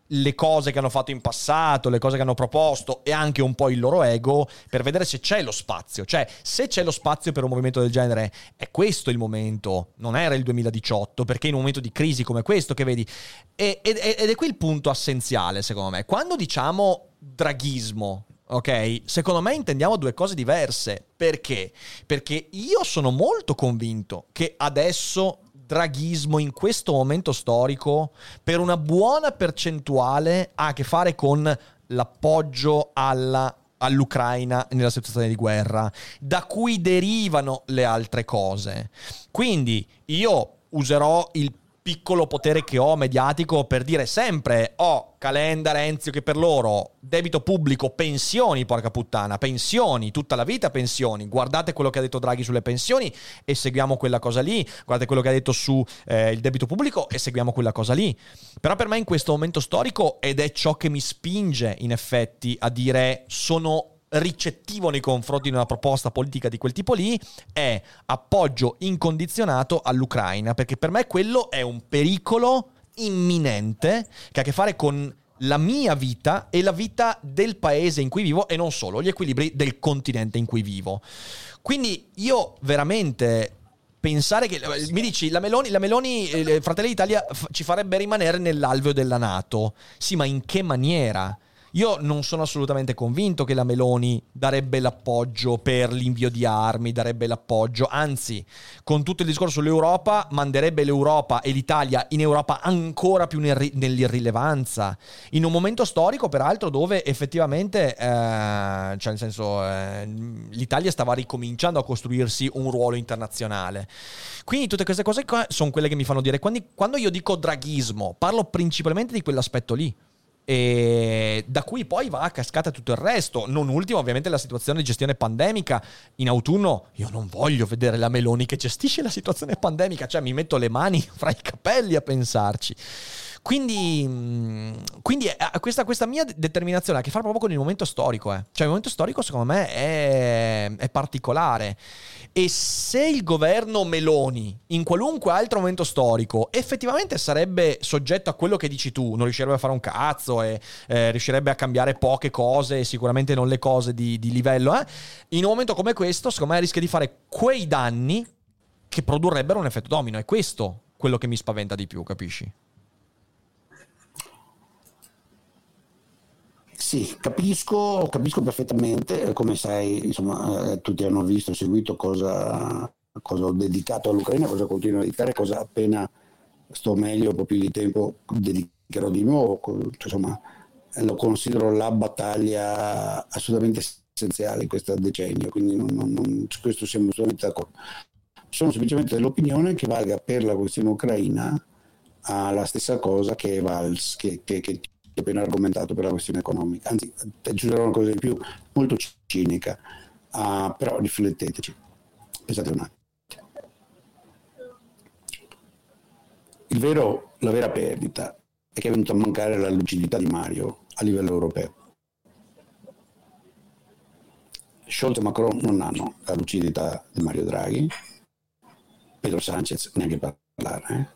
le cose che hanno fatto in passato, le cose che hanno proposto e anche un po' il loro ego per vedere se c'è lo spazio. Cioè, se c'è lo spazio per un movimento del genere, è questo il momento, non era il 2018, perché in un momento di crisi come questo che vedi. Ed, ed è qui il punto essenziale, secondo me. Quando diciamo draghismo, ok? Secondo me intendiamo due cose diverse. Perché? Perché io sono molto convinto che adesso draghismo in questo momento storico per una buona percentuale ha a che fare con l'appoggio alla all'Ucraina nella situazione di guerra, da cui derivano le altre cose. Quindi io userò il piccolo potere che ho mediatico per dire sempre oh Calenda, Renzi che per loro debito pubblico, pensioni, porca puttana, pensioni, tutta la vita pensioni. Guardate quello che ha detto Draghi sulle pensioni e seguiamo quella cosa lì. Guardate quello che ha detto sul debito pubblico e seguiamo quella cosa lì. Però per me in questo momento storico ed è ciò che mi spinge in effetti a dire sono ricettivo nei confronti di una proposta politica di quel tipo lì è appoggio incondizionato all'Ucraina, perché per me quello è un pericolo imminente che ha a che fare con la mia vita e la vita del paese in cui vivo e non solo, gli equilibri del continente in cui vivo. Quindi io veramente pensare che mi dici la Meloni, la Meloni eh, Fratelli d'Italia ci farebbe rimanere nell'alveo della Nato. Sì, ma in che maniera? Io non sono assolutamente convinto che la Meloni darebbe l'appoggio per l'invio di armi, darebbe l'appoggio, anzi, con tutto il discorso sull'Europa, manderebbe l'Europa e l'Italia in Europa ancora più nell'irrilevanza. In un momento storico, peraltro, dove effettivamente, eh, cioè nel senso, eh, l'Italia stava ricominciando a costruirsi un ruolo internazionale. Quindi tutte queste cose qua sono quelle che mi fanno dire, quando, quando io dico draghismo, parlo principalmente di quell'aspetto lì e da cui poi va a cascata tutto il resto. Non ultimo, ovviamente, la situazione di gestione pandemica. In autunno io non voglio vedere la Meloni che gestisce la situazione pandemica, cioè mi metto le mani fra i capelli a pensarci. Quindi, mm, quindi questa, questa, mia determinazione ha a che fare proprio con il momento storico. Eh. Cioè, il momento storico, secondo me, è, è particolare. E se il governo Meloni, in qualunque altro momento storico, effettivamente sarebbe soggetto a quello che dici tu, non riuscirebbe a fare un cazzo e eh, riuscirebbe a cambiare poche cose, sicuramente non le cose di, di livello, eh, in un momento come questo, secondo me rischia di fare quei danni che produrrebbero un effetto domino. È questo quello che mi spaventa di più, capisci? Sì, capisco, capisco perfettamente, come sai, insomma, eh, tutti hanno visto, seguito cosa, cosa ho dedicato all'Ucraina, cosa continuo a dedicare, cosa appena sto meglio, un po' più di tempo, dedicherò di nuovo. Insomma, lo considero la battaglia assolutamente essenziale in questo decennio, quindi non, non, su questo siamo assolutamente d'accordo. Sono semplicemente dell'opinione che valga per la questione ucraina la stessa cosa che, Vals, che, che, che appena argomentato per la questione economica. Anzi, aggiungerò una cosa di più, molto cinica, uh, però rifletteteci. Pensate un attimo. Vero, la vera perdita è che è venuta a mancare la lucidità di Mario a livello europeo. Scholz e Macron non hanno la lucidità di Mario Draghi, Pedro Sanchez neanche parlare,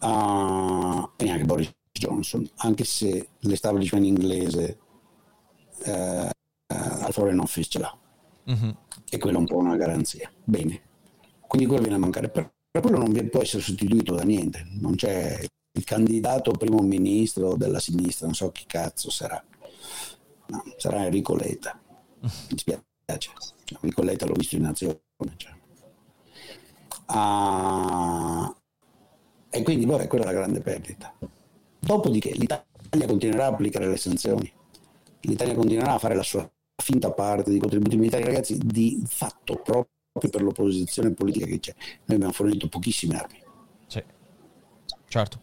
eh? uh, e neanche Boris Johnson, anche se l'establishment inglese eh, al Foreign Office ce l'ha. Mm-hmm. E quello è un po' una garanzia. Bene. Quindi quello viene a mancare. Però quello non può essere sostituito da niente. Non c'è il candidato primo ministro della sinistra, non so chi cazzo sarà. No, sarà Enrico Letta. Mi dispiace. Enrico Letta l'ho visto in azione. Cioè. Ah, e quindi vabbè, quella è la grande perdita. Dopodiché l'Italia continuerà a applicare le sanzioni, l'Italia continuerà a fare la sua finta parte di contributi militari, ragazzi, di fatto proprio per l'opposizione politica che c'è. Noi abbiamo fornito pochissime armi. Sì, certo.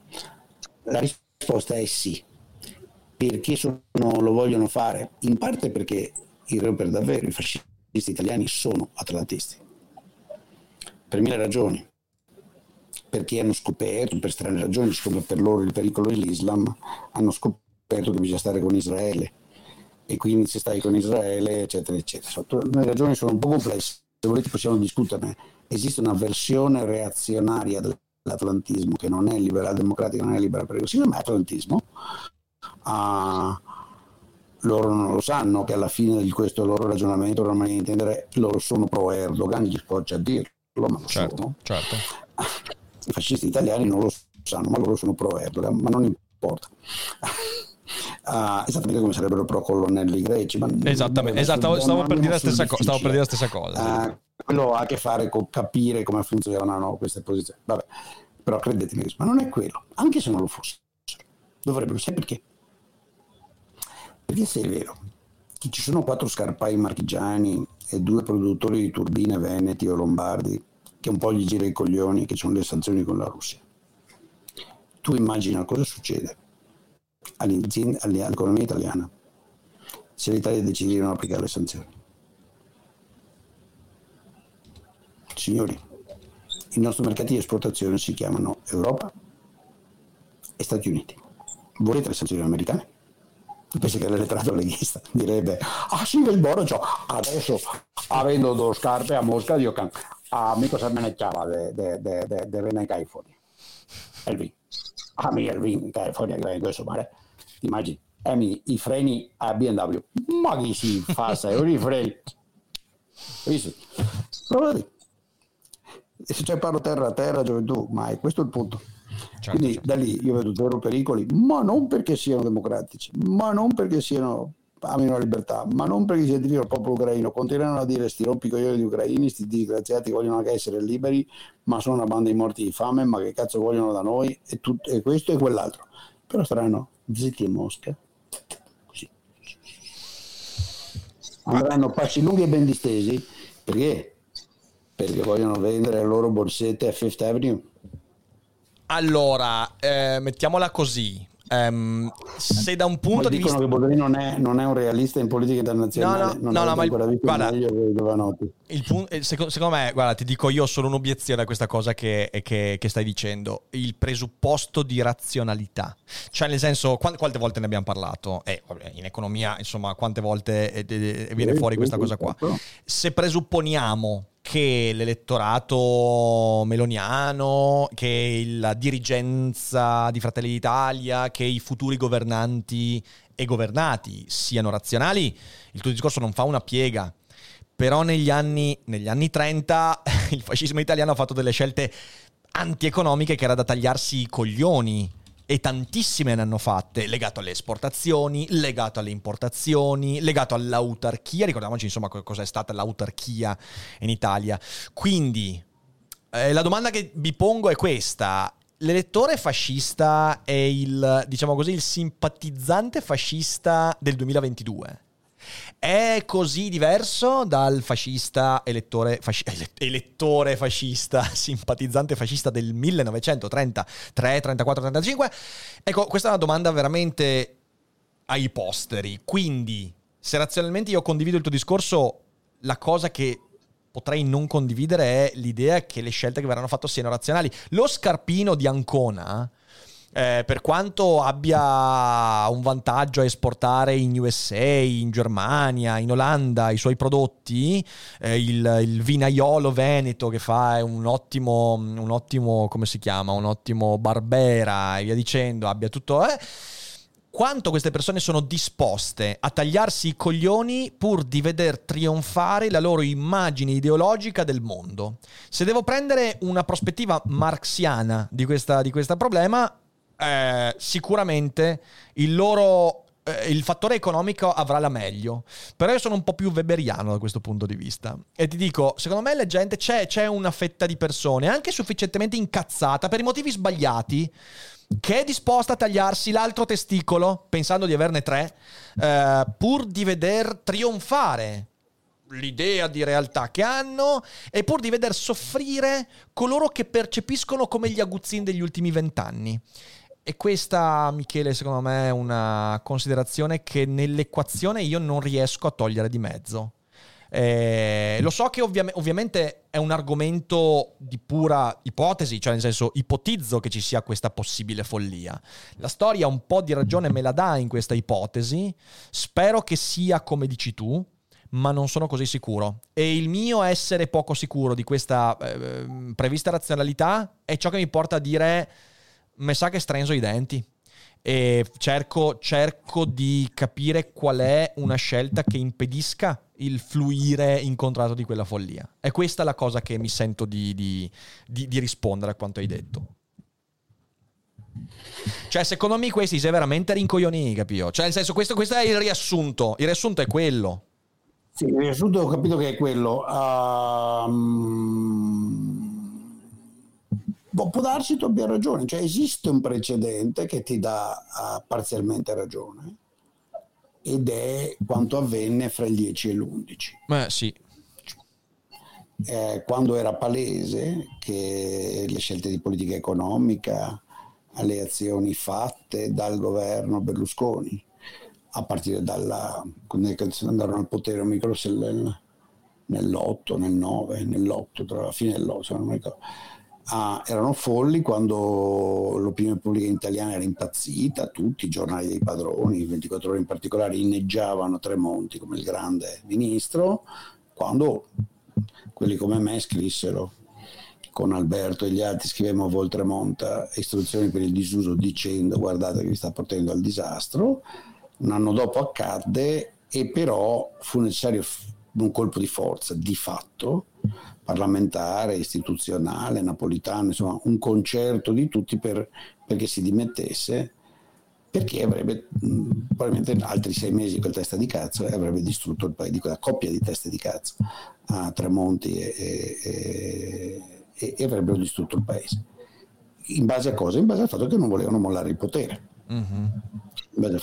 La risposta è sì. Perché sono, lo vogliono fare? In parte perché in per davvero i fascisti italiani sono atlantisti. Per mille ragioni perché hanno scoperto, per strane ragioni, siccome per loro il pericolo è l'Islam, hanno scoperto che bisogna stare con Israele. E quindi se stai con Israele, eccetera, eccetera. Le ragioni sono un po' complesse, se volete possiamo discuterne. Esiste una versione reazionaria dell'atlantismo che non è liberal democratica, non è libera progressista, ma è atlantismo. Ah, loro non lo sanno che alla fine di questo loro ragionamento, a intendere, loro sono pro Erdogan, gli scoccia a dirlo, ma lo certo, sono. Certo i fascisti italiani non lo sanno, ma loro sono pro Erdogan, ma non importa. Uh, esattamente come sarebbero pro colonnelli greci. Ma esattamente, esatto, stavo, per dire la stessa co- stavo per dire la stessa cosa. Uh, quello ha a che fare con capire come funzionano queste posizioni. Vabbè, però credetemi, ma non è quello, anche se non lo fosse. Dovrebbero, sai perché? Perché se è vero che ci sono quattro scarpai marchigiani e due produttori di turbine veneti o lombardi che un po' gli gira i coglioni, che sono le sanzioni con la Russia. Tu immagina cosa succede all'economia italiana se l'Italia decide di non applicare le sanzioni. Signori, i nostri mercati di esportazione si chiamano Europa e Stati Uniti. Volete le sanzioni americane? Penso che l'elettorato leghista direbbe ah sì, il Boro, adesso avendo due scarpe a Mosca, io can a mí cosa me echaba de, de, de, de, de René California. Elvin. A mí Elvin California che vengo mare. Ti immagini? E mi, i freni a BMW. Ma chi si fa i freni? Visto? Provate. E se c'è parlo terra a terra, gioventù. Questo è il punto. certo, Quindi certo. da lì io vedo zero pericoli, ma non perché siano democratici, ma non perché siano amino la libertà, ma non perché si identificano il popolo ucraino, continueranno a dire sti rompicoglioni di ucraini, sti disgraziati vogliono anche essere liberi, ma sono una banda di morti di fame, ma che cazzo vogliono da noi, e, tutto, e questo e quell'altro. Però saranno zitti a Mosca, così. Andranno passi lunghi e ben distesi, perché? Perché vogliono vendere le loro borsette a Fifth Avenue. Allora, eh, mettiamola così Um, se da un punto di vista. che Boldrini non è, non è, un realista in politica internazionale. No, no, no, no ma il, guarda, il punto, eh, secondo, secondo, me, guarda, ti dico io ho solo un'obiezione a questa cosa che, che, che, stai dicendo. Il presupposto di razionalità. Cioè, nel senso, quante, quante volte ne abbiamo parlato? Eh, in economia, insomma, quante volte eh, eh, viene fuori questa cosa qua? Se presupponiamo che l'elettorato meloniano, che la dirigenza di Fratelli d'Italia, che i futuri governanti e governati siano razionali, il tuo discorso non fa una piega. Però negli anni, negli anni 30 il fascismo italiano ha fatto delle scelte antieconomiche che era da tagliarsi i coglioni e tantissime ne hanno fatte, legato alle esportazioni, legato alle importazioni, legato all'autarchia, ricordiamoci insomma cosa è stata l'autarchia in Italia. Quindi eh, la domanda che vi pongo è questa, l'elettore fascista è il, diciamo così, il simpatizzante fascista del 2022? È così diverso dal fascista elettore, fasci, elettore fascista, simpatizzante fascista del 1933, 34, 35? Ecco, questa è una domanda veramente ai posteri. Quindi, se razionalmente io condivido il tuo discorso, la cosa che potrei non condividere è l'idea che le scelte che verranno fatte siano razionali. Lo scarpino di Ancona eh, per quanto abbia un vantaggio a esportare in USA, in Germania, in Olanda i suoi prodotti, eh, il, il, vinaiolo veneto che fa un ottimo, un ottimo, come si chiama, un ottimo barbera e via dicendo, abbia tutto... Eh, quanto queste persone sono disposte a tagliarsi i coglioni pur di veder trionfare la loro immagine ideologica del mondo. Se devo prendere una prospettiva marxiana di questo di problema, eh, sicuramente il loro eh, il fattore economico avrà la meglio. Però io sono un po' più weberiano da questo punto di vista. E ti dico, secondo me la gente c'è, c'è una fetta di persone, anche sufficientemente incazzata, per i motivi sbagliati, che è disposta a tagliarsi l'altro testicolo, pensando di averne tre, eh, pur di veder trionfare l'idea di realtà che hanno e pur di veder soffrire coloro che percepiscono come gli aguzzini degli ultimi vent'anni. E questa, Michele, secondo me è una considerazione che nell'equazione io non riesco a togliere di mezzo. Eh, lo so che ovvia- ovviamente è un argomento di pura ipotesi, cioè nel senso ipotizzo che ci sia questa possibile follia. La storia un po' di ragione me la dà in questa ipotesi, spero che sia come dici tu, ma non sono così sicuro. E il mio essere poco sicuro di questa eh, prevista razionalità è ciò che mi porta a dire mi sa che strenzo i denti e cerco, cerco, di capire qual è una scelta che impedisca il fluire incontrato di quella follia. È questa la cosa che mi sento di, di, di, di rispondere a quanto hai detto. Cioè, secondo me questi è veramente rincoglioniti, capito? Cioè, nel senso, questo, questo, è il riassunto. Il riassunto è quello. Sì, il riassunto ho capito che è quello. Um può darsi tu abbia ragione, cioè esiste un precedente che ti dà uh, parzialmente ragione ed è quanto avvenne fra il 10 e l'11. Beh, sì. Eh, quando era palese che le scelte di politica economica, le azioni fatte dal governo Berlusconi, a partire dalla quando andarono al potere, non mi ricordo se nell'8, nel 9, nell'8, tra la fine dell'8, non mi ricordo ah, erano folli quando l'opinione pubblica italiana era impazzita, tutti i giornali dei padroni, 24 ore in particolare, inneggiavano Tremonti come il grande ministro, quando quelli come me scrissero con Alberto e gli altri scrivevamo a Voltremonta istruzioni per il disuso dicendo guardate che vi sta portando al disastro. Un anno dopo accadde e però fu necessario un colpo di forza di fatto parlamentare, istituzionale, napolitano, insomma un concerto di tutti per, perché si dimettesse perché avrebbe probabilmente altri sei mesi quel testa di cazzo e avrebbe distrutto il paese, di quella coppia di teste di cazzo a Tremonti e, e, e, e, avrebbero distrutto il paese. In base a cosa? In base al fatto che non volevano mollare il potere. Mm-hmm.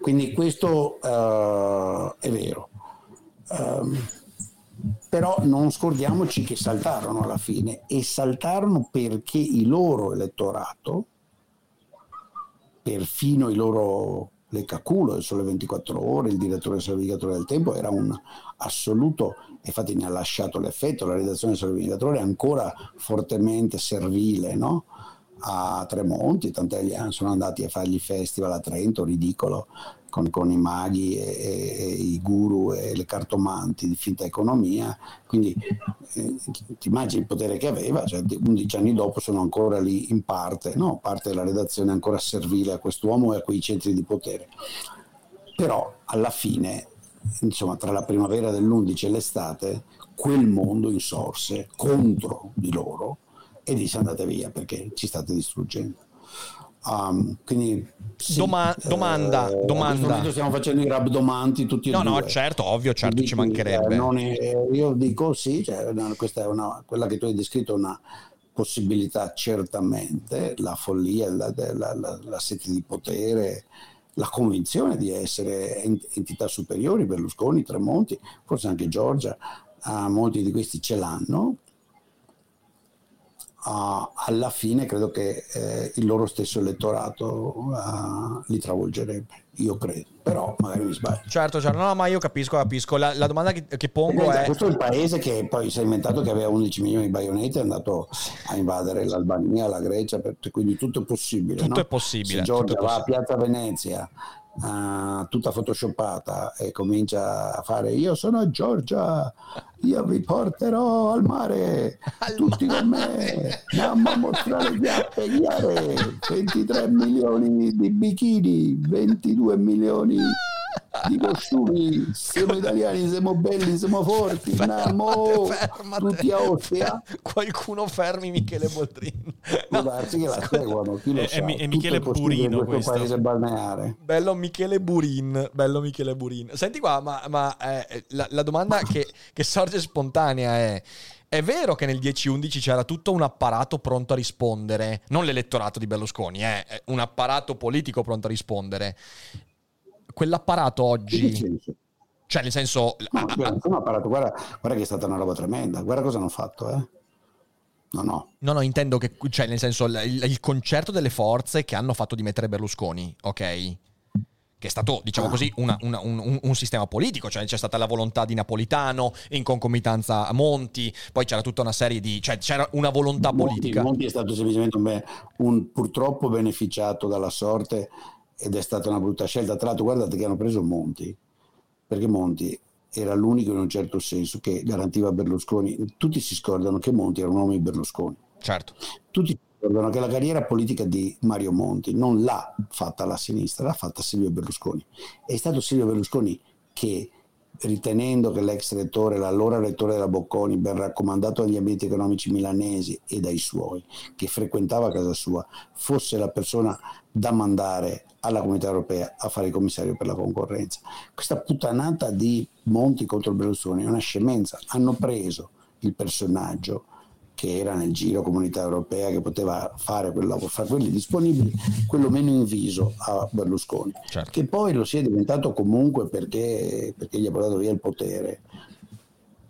Quindi questo uh, è vero. Um, però non scordiamoci che saltarono alla fine e saltarono perché il loro elettorato perfino i loro leccaculo del Sole 24 Ore, il direttore del Navigatore del Tempo, era un assoluto, infatti ne ha lasciato l'effetto, la redazione del Sole 24 Ore è ancora fortemente servile no? a Tremonti, tant'è che sono andati a fargli festival a Trento, ridicolo, con, con i maghi e, e, e, i guru e le cartomanti di finta economia, quindi eh, ti immagini il potere che aveva, cioè 11 anni dopo sono ancora lì in parte, no? parte della redazione ancora servile a quest'uomo e a quei centri di potere. Però alla fine, insomma, tra la primavera dell'11 e l'estate, quel mondo insorse contro di loro e disse andate via perché ci state distruggendo. Um, quindi sì, Doma- domanda, eh, domanda. stiamo facendo i rabdomanti tutti no, e no. No, certo, ovvio, certo, ci mancherebbe. È, io dico sì, cioè, questa è una, quella che tu hai descritto è una possibilità certamente, la follia, la, la, la, la sete di potere, la convinzione di essere entità superiori, Berlusconi, Tremonti, forse anche Giorgia, uh, molti di questi ce l'hanno, uh, alla fine credo che eh, il loro stesso elettorato uh, li travolgerebbe, io credo, però magari mi sbaglio. Certo, certo, no, ma io capisco, capisco. La, la domanda che, che pongo è... Questo è il paese che poi si è inventato che aveva 11 milioni di baionette è andato a invadere l'Albania, la Grecia, quindi tutto è possibile. Tutto no? è possibile. Se Giorgia va a Piazza Venezia uh, tutta photoshoppata e comincia a fare io sono Giorgia io vi porterò al mare al tutti mare. con me andiamo a mostrare gli appegliare 23 milioni di bikini 22 milioni di costumi siamo italiani siamo belli siamo forti andiamo tutti a Ostia. Qualcuno fermi Michele Boldrin. Può darsi che la seguono chi lo è, sa è, è Michele Burino in questo, questo. paese balneare. Bello Michele Burin bello Michele Burin. Senti qua ma, ma eh, la, la, domanda che, che sorge spontanea è è vero che nel 10-11 c'era tutto un apparato pronto a rispondere, non l'elettorato di Berlusconi, eh, un apparato politico pronto a rispondere quell'apparato oggi... Cioè, nel senso... No, apparato, guarda, guarda, che è stata una roba tremenda. Guarda cosa hanno fatto, eh. No, no. No, no, intendo che, cioè, nel senso, il, il concerto delle forze che hanno fatto dimettere Berlusconi, ok? Che è stato, diciamo ah. così, una, una, un, un, sistema politico, cioè c'è stata la volontà di Napolitano, in concomitanza a Monti, poi c'era tutta una serie di... cioè c'era una volontà Monti, politica. Monti è stato semplicemente un, un purtroppo beneficiato dalla sorte ed è stata una brutta scelta. Tra l'altro, guardate che hanno preso Monti, perché Monti era l'unico in un certo senso che garantiva Berlusconi. Tutti si scordano che Monti era un uomo di Berlusconi. Certo. Tutti si scordano che la carriera politica di Mario Monti non l'ha fatta la sinistra, l'ha fatta Silvio Berlusconi. È stato Silvio Berlusconi che ritenendo che l'ex rettore, l'allora rettore della Bocconi, ben raccomandato dagli ambienti economici milanesi e dai suoi, che frequentava casa sua, fosse la persona da mandare alla comunità europea a fare il commissario per la concorrenza. Questa puttanata di Monti contro Berlusconi è una scemenza. Hanno preso il personaggio che era nel giro comunità europea che poteva fare quel lavoro, fra quelli disponibili, quello meno inviso a Berlusconi, certo. che poi lo sia diventato comunque perché, perché gli ha portato via il potere.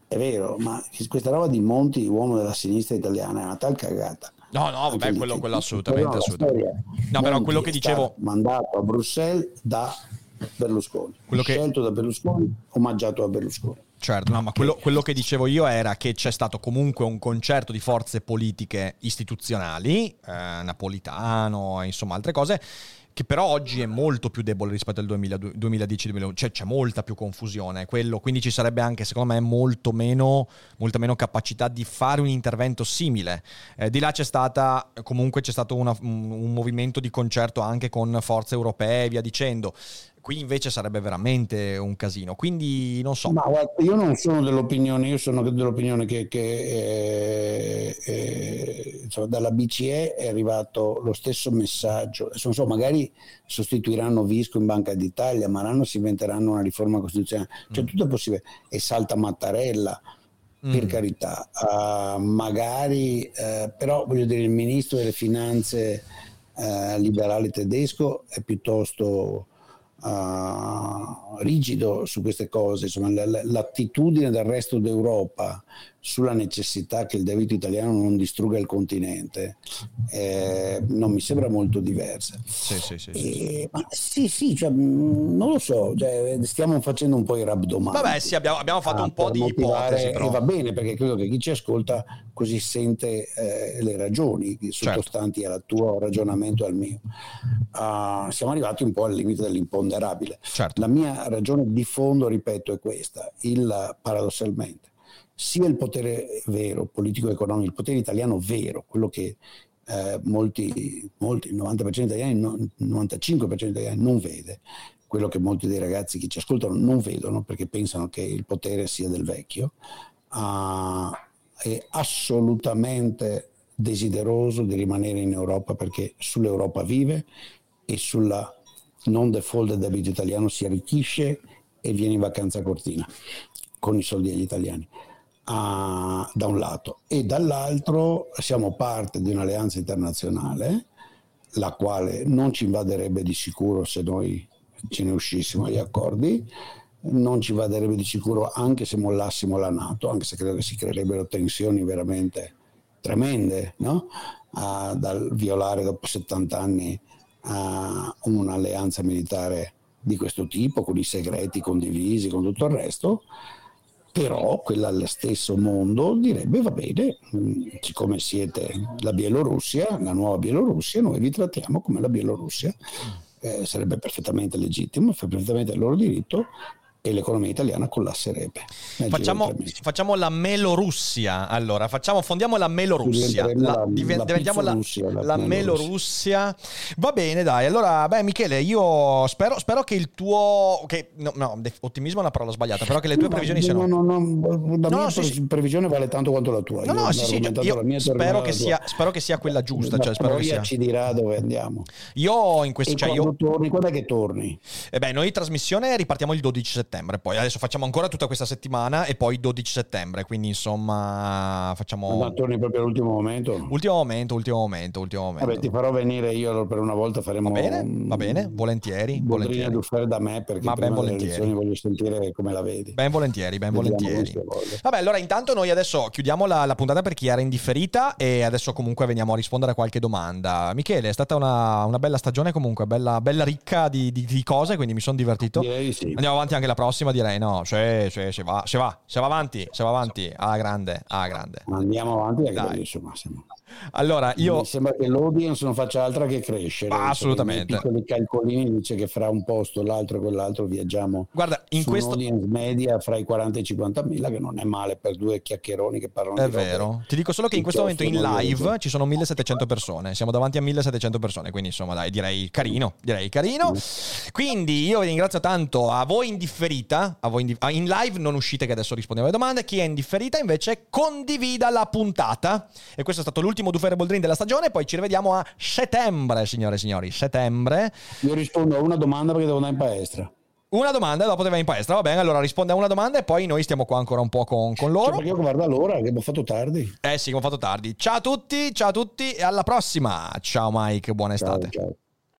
È vero, ma questa roba di Monti, uomo della sinistra italiana, è una tal cagata. No, no, vabbè, quello, quello assolutamente. assolutamente. No, però quello che dicevo. Mandato a Bruxelles da Berlusconi. Quello che... Scelto da Berlusconi, omaggiato a Berlusconi. Certo, no, ma quello, quello, che dicevo io era che c'è stato comunque un concerto di forze politiche istituzionali, eh, napolitano, insomma altre cose, che però oggi è molto più debole rispetto al 2010-2011, cioè c'è molta più confusione, quello, quindi ci sarebbe anche secondo me molto meno, molta meno capacità di fare un intervento simile. Eh, di là c'è stata, comunque c'è stato una, un, un movimento di concerto anche con forze europee e via dicendo qui invece sarebbe veramente un casino. Quindi non so. Ma guarda, io non sono dell'opinione, io sono dell'opinione che, che eh, eh, insomma, dalla BCE è arrivato lo stesso messaggio. Non so, magari sostituiranno Visco in Banca d'Italia, ma l'anno si inventeranno una riforma costituzionale. Cioè, mm. tutto è possibile. E salta Mattarella per mm. carità, uh, magari, uh, però voglio dire, il ministro delle finanze uh, liberale tedesco è piuttosto rigido su queste cose, insomma, l'attitudine del resto d'Europa sulla necessità che il debito italiano non distrugga il continente eh, non mi sembra molto diversa. Sì, sì, sì. E, ma sì, sì, cioè, mm, non lo so, cioè, stiamo facendo un po' i rabdomani. Vabbè, sì, abbiamo, abbiamo fatto un po' di ipotesi. Però. E va bene, perché credo che chi ci ascolta così sente eh, le ragioni sottostanti certo. al tuo ragionamento e al mio. Uh, siamo arrivati un po' al limite dell'imponderabile. Certo. La mia ragione di fondo, ripeto, è questa. Il, paradossalmente, sia il potere vero, politico-economico, il potere italiano vero, quello che eh, molti, molti, il 90% degli italiani, il 95% degli italiani non vede, quello che molti dei ragazzi che ci ascoltano non vedono perché pensano che il potere sia del vecchio, uh, è assolutamente desideroso di rimanere in Europa perché sull'Europa vive e sulla non default del debito italiano si arricchisce e viene in vacanza cortina con i soldi degli italiani a, da un lato e dall'altro siamo parte di un'alleanza internazionale la quale non ci invaderebbe di sicuro se noi ce ne uscissimo agli accordi, non ci invaderebbe di sicuro anche se mollassimo la Nato, anche se credo che si creerebbero tensioni veramente tremende, no? a, dal violare dopo 70 anni un'alleanza militare di questo tipo, con i segreti condivisi, con tutto il resto però quella stesso mondo direbbe va bene, mm, siccome siete la Bielorussia, la nuova Bielorussia, noi vi trattiamo come la Bielorussia. Eh, sarebbe perfettamente legittimo, è perfettamente il loro diritto e l'economia italiana collasserebbe. Facciamo, facciamo, la Melorussia, allora, facciamo, fondiamo la Melorussia, la, div- diventiamo la, la, la Melorussia. Va bene, dai, allora, beh Michele, io spero, spero che il tuo, che, no, no, ottimismo è una parola sbagliata, però che le tue no, previsioni siano... No, no, no, la mia sì, previsione vale tanto quanto la tua. No, no, sì, sì, io spero che, sia, spero che sia quella giusta. Cioè, spero che sia... ci dirà dove andiamo. Io in questo... Cioè, io... torni, quando è che torni? Eh beh, noi trasmissione ripartiamo il 12 settembre settembre. Poi adesso facciamo ancora tutta questa settimana e poi 12 settembre. Quindi insomma facciamo. Ma torni proprio all'ultimo momento? Ultimo momento, ultimo momento, ultimo momento. Vabbè, ti farò venire io per una volta faremo. Va bene, va bene, volentieri. Volentieri Duffere da me perché Ma ben volentieri. voglio sentire come la vedi. Ben volentieri, ben Vediamo volentieri. Vabbè, allora intanto noi adesso chiudiamo la, la, puntata per chi era indifferita e adesso comunque veniamo a rispondere a qualche domanda. Michele, è stata una, una bella stagione comunque, bella, bella ricca di, di, di, cose, quindi mi sono divertito. Direi sì. Andiamo avanti anche la prossima, direi no. Cioè, cioè, se va, se va, se va avanti, se va avanti, alla grande, alla grande. Andiamo avanti perché Dai. insomma siamo... Allora, io... Mi sembra che l'audience non faccia altro che crescere. Ah, assolutamente. I piccoli calcolini dice che fra un posto, l'altro e quell'altro viaggiamo Guarda, in questo... un'audience media fra i 40 e i 50 mila, che non è male per due chiacchieroni che parlano È vero. Ti dico solo che in questo momento in live ci sono 1700 persone. Siamo davanti a 1700 persone, quindi insomma dai, direi carino, direi carino. Quindi io vi ringrazio tanto a voi indifferita, a voi indif- in live non uscite che adesso rispondiamo alle domande, chi è indifferita invece condivida la puntata. E questo è stato l'ultimo Duferable Dream della stagione. Poi ci rivediamo a settembre, signore e signori. Settembre. Io rispondo a una domanda perché devo andare in palestra. Una domanda e dopo te vai in palestra. Va bene, allora risponde a una domanda e poi noi stiamo qua ancora un po' con, con loro. Cioè, perché io guarda l'ora che abbiamo fatto tardi. Eh sì, abbiamo fatto tardi. Ciao a tutti, ciao a tutti e alla prossima. Ciao Mike, buona estate. Ciao, ciao.